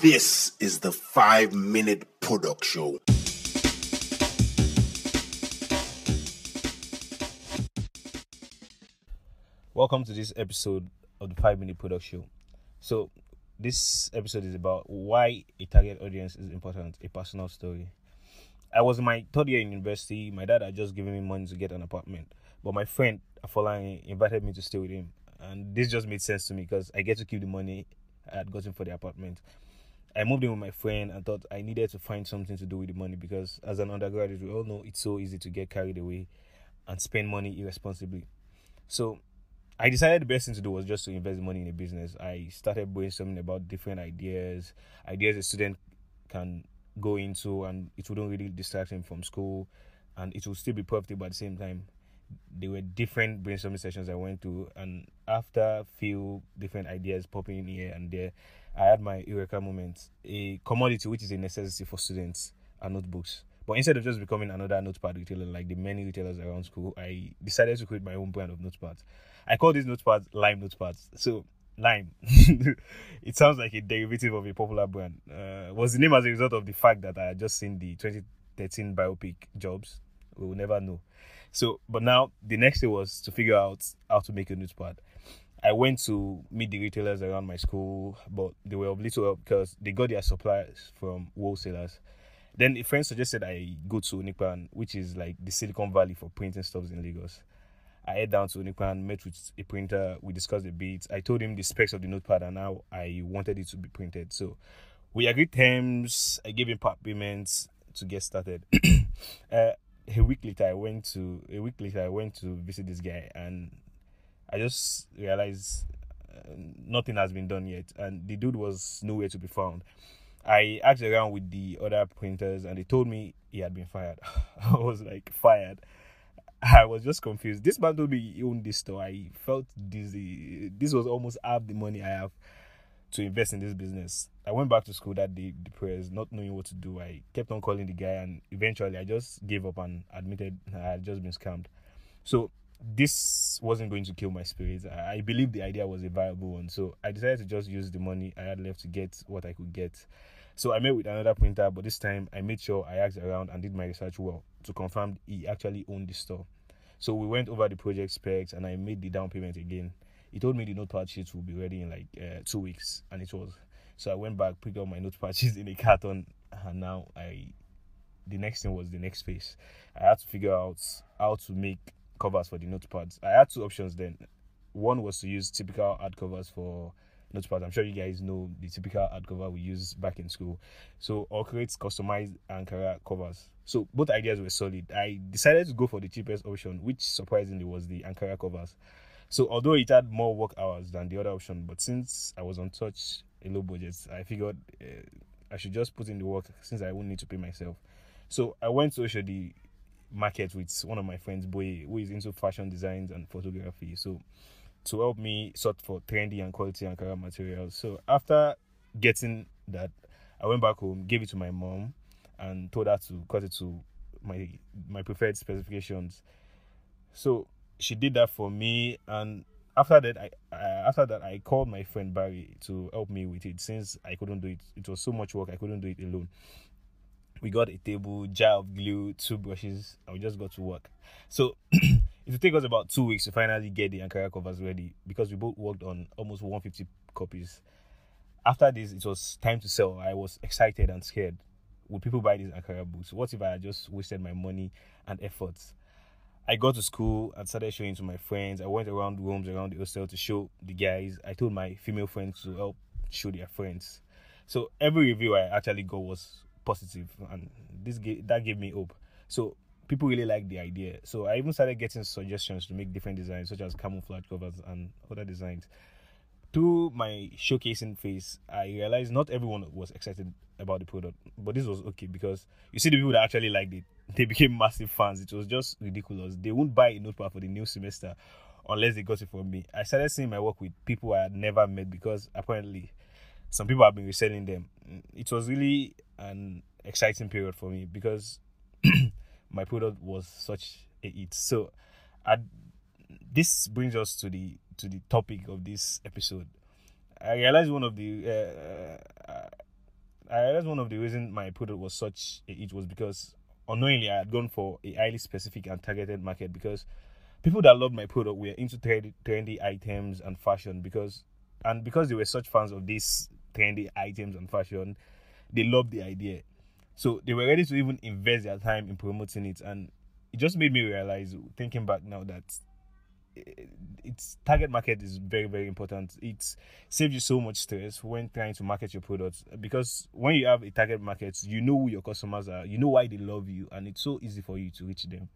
This is the five minute product show. Welcome to this episode of the Five Minute Product Show. So, this episode is about why a target audience is important, a personal story. I was in my third year in university. My dad had just given me money to get an apartment, but my friend Afolani invited me to stay with him, and this just made sense to me because I get to keep the money I had gotten for the apartment. I moved in with my friend and thought I needed to find something to do with the money because, as an undergraduate, we all know it's so easy to get carried away and spend money irresponsibly. So I decided the best thing to do was just to invest money in a business. I started brainstorming about different ideas, ideas a student can go into, and it wouldn't really distract him from school, and it would still be profitable at the same time. There were different brainstorming sessions I went to, and after few different ideas popping in here and there, I had my eureka moment. A commodity which is a necessity for students are notebooks. But instead of just becoming another notepad retailer like the many retailers around school, I decided to create my own brand of notepads. I call these notepads Lime notepads. So Lime, it sounds like a derivative of a popular brand. Uh, was the name as a result of the fact that I had just seen the 2013 biopic Jobs. We will never know. So, but now the next thing was to figure out how to make a notepad. I went to meet the retailers around my school, but they were of little help because they got their supplies from wholesalers. Then a friend suggested I go to Onipan, which is like the Silicon Valley for printing stuff in Lagos. I head down to Onipan, met with a printer, we discussed a bit. I told him the specs of the notepad and how I wanted it to be printed. So we agreed terms, I gave him part payments to get started. uh, a week later I went to a week later I went to visit this guy and I just realized uh, nothing has been done yet and the dude was nowhere to be found. I asked around with the other printers and they told me he had been fired. I was like fired. I was just confused. This man told me he owned this store. I felt dizzy. This was almost half the money I have to invest in this business. I went back to school that day depressed, not knowing what to do. I kept on calling the guy and eventually I just gave up and admitted I had just been scammed. So this wasn't going to kill my spirit. I, I believe the idea was a viable one. So I decided to just use the money I had left to get what I could get. So I met with another printer, but this time I made sure I asked around and did my research well to confirm he actually owned the store. So we went over the project specs and I made the down payment again. He told me the notepad sheets will be ready in like uh, two weeks, and it was. So I went back, picked up my notepad sheets in a carton, and now I. The next thing was the next phase. I had to figure out how to make covers for the notepads. I had two options then. One was to use typical hard covers for notepads. I'm sure you guys know the typical hard cover we use back in school. So or create customized Ankara covers. So both ideas were solid. I decided to go for the cheapest option, which surprisingly was the Ankara covers. So although it had more work hours than the other option, but since I was on touch a low budget, I figured uh, I should just put in the work since I won't need to pay myself. So I went to Oshodi market with one of my friends, Boy, who is into fashion designs and photography. So to help me sort for trendy and quality Ankara materials. So after getting that, I went back home, gave it to my mom, and told her to cut it to my my preferred specifications. So she did that for me, and after that, I after that I called my friend Barry to help me with it since I couldn't do it. It was so much work I couldn't do it alone. We got a table, jar of glue, two brushes, and we just got to work. So it take us about two weeks to finally get the Ankara covers ready because we both worked on almost 150 copies. After this, it was time to sell. I was excited and scared. Would people buy these Ankara books? What if I just wasted my money and efforts? I got to school and started showing to my friends. I went around rooms around the hostel to show the guys. I told my female friends to help show their friends. So every review I actually got was positive, and this gave, that gave me hope. So people really liked the idea. So I even started getting suggestions to make different designs, such as camouflage covers and other designs. Through my showcasing phase, I realized not everyone was excited about the product, but this was okay because you see the people that actually liked it, they became massive fans. It was just ridiculous. They wouldn't buy a notepad for the new semester unless they got it from me. I started seeing my work with people I had never met because apparently some people have been reselling them. It was really an exciting period for me because my product was such a hit. So, I, this brings us to the to the topic of this episode. I realized one of the uh, uh, I realized one of the reasons my product was such a hit was because unknowingly I had gone for a highly specific and targeted market because people that loved my product were into trendy, trendy items and fashion because and because they were such fans of these trendy items and fashion, they loved the idea. So they were ready to even invest their time in promoting it and it just made me realize thinking back now that its target market is very very important. It saves you so much stress when trying to market your products because when you have a target market you know who your customers are you know why they love you and it's so easy for you to reach them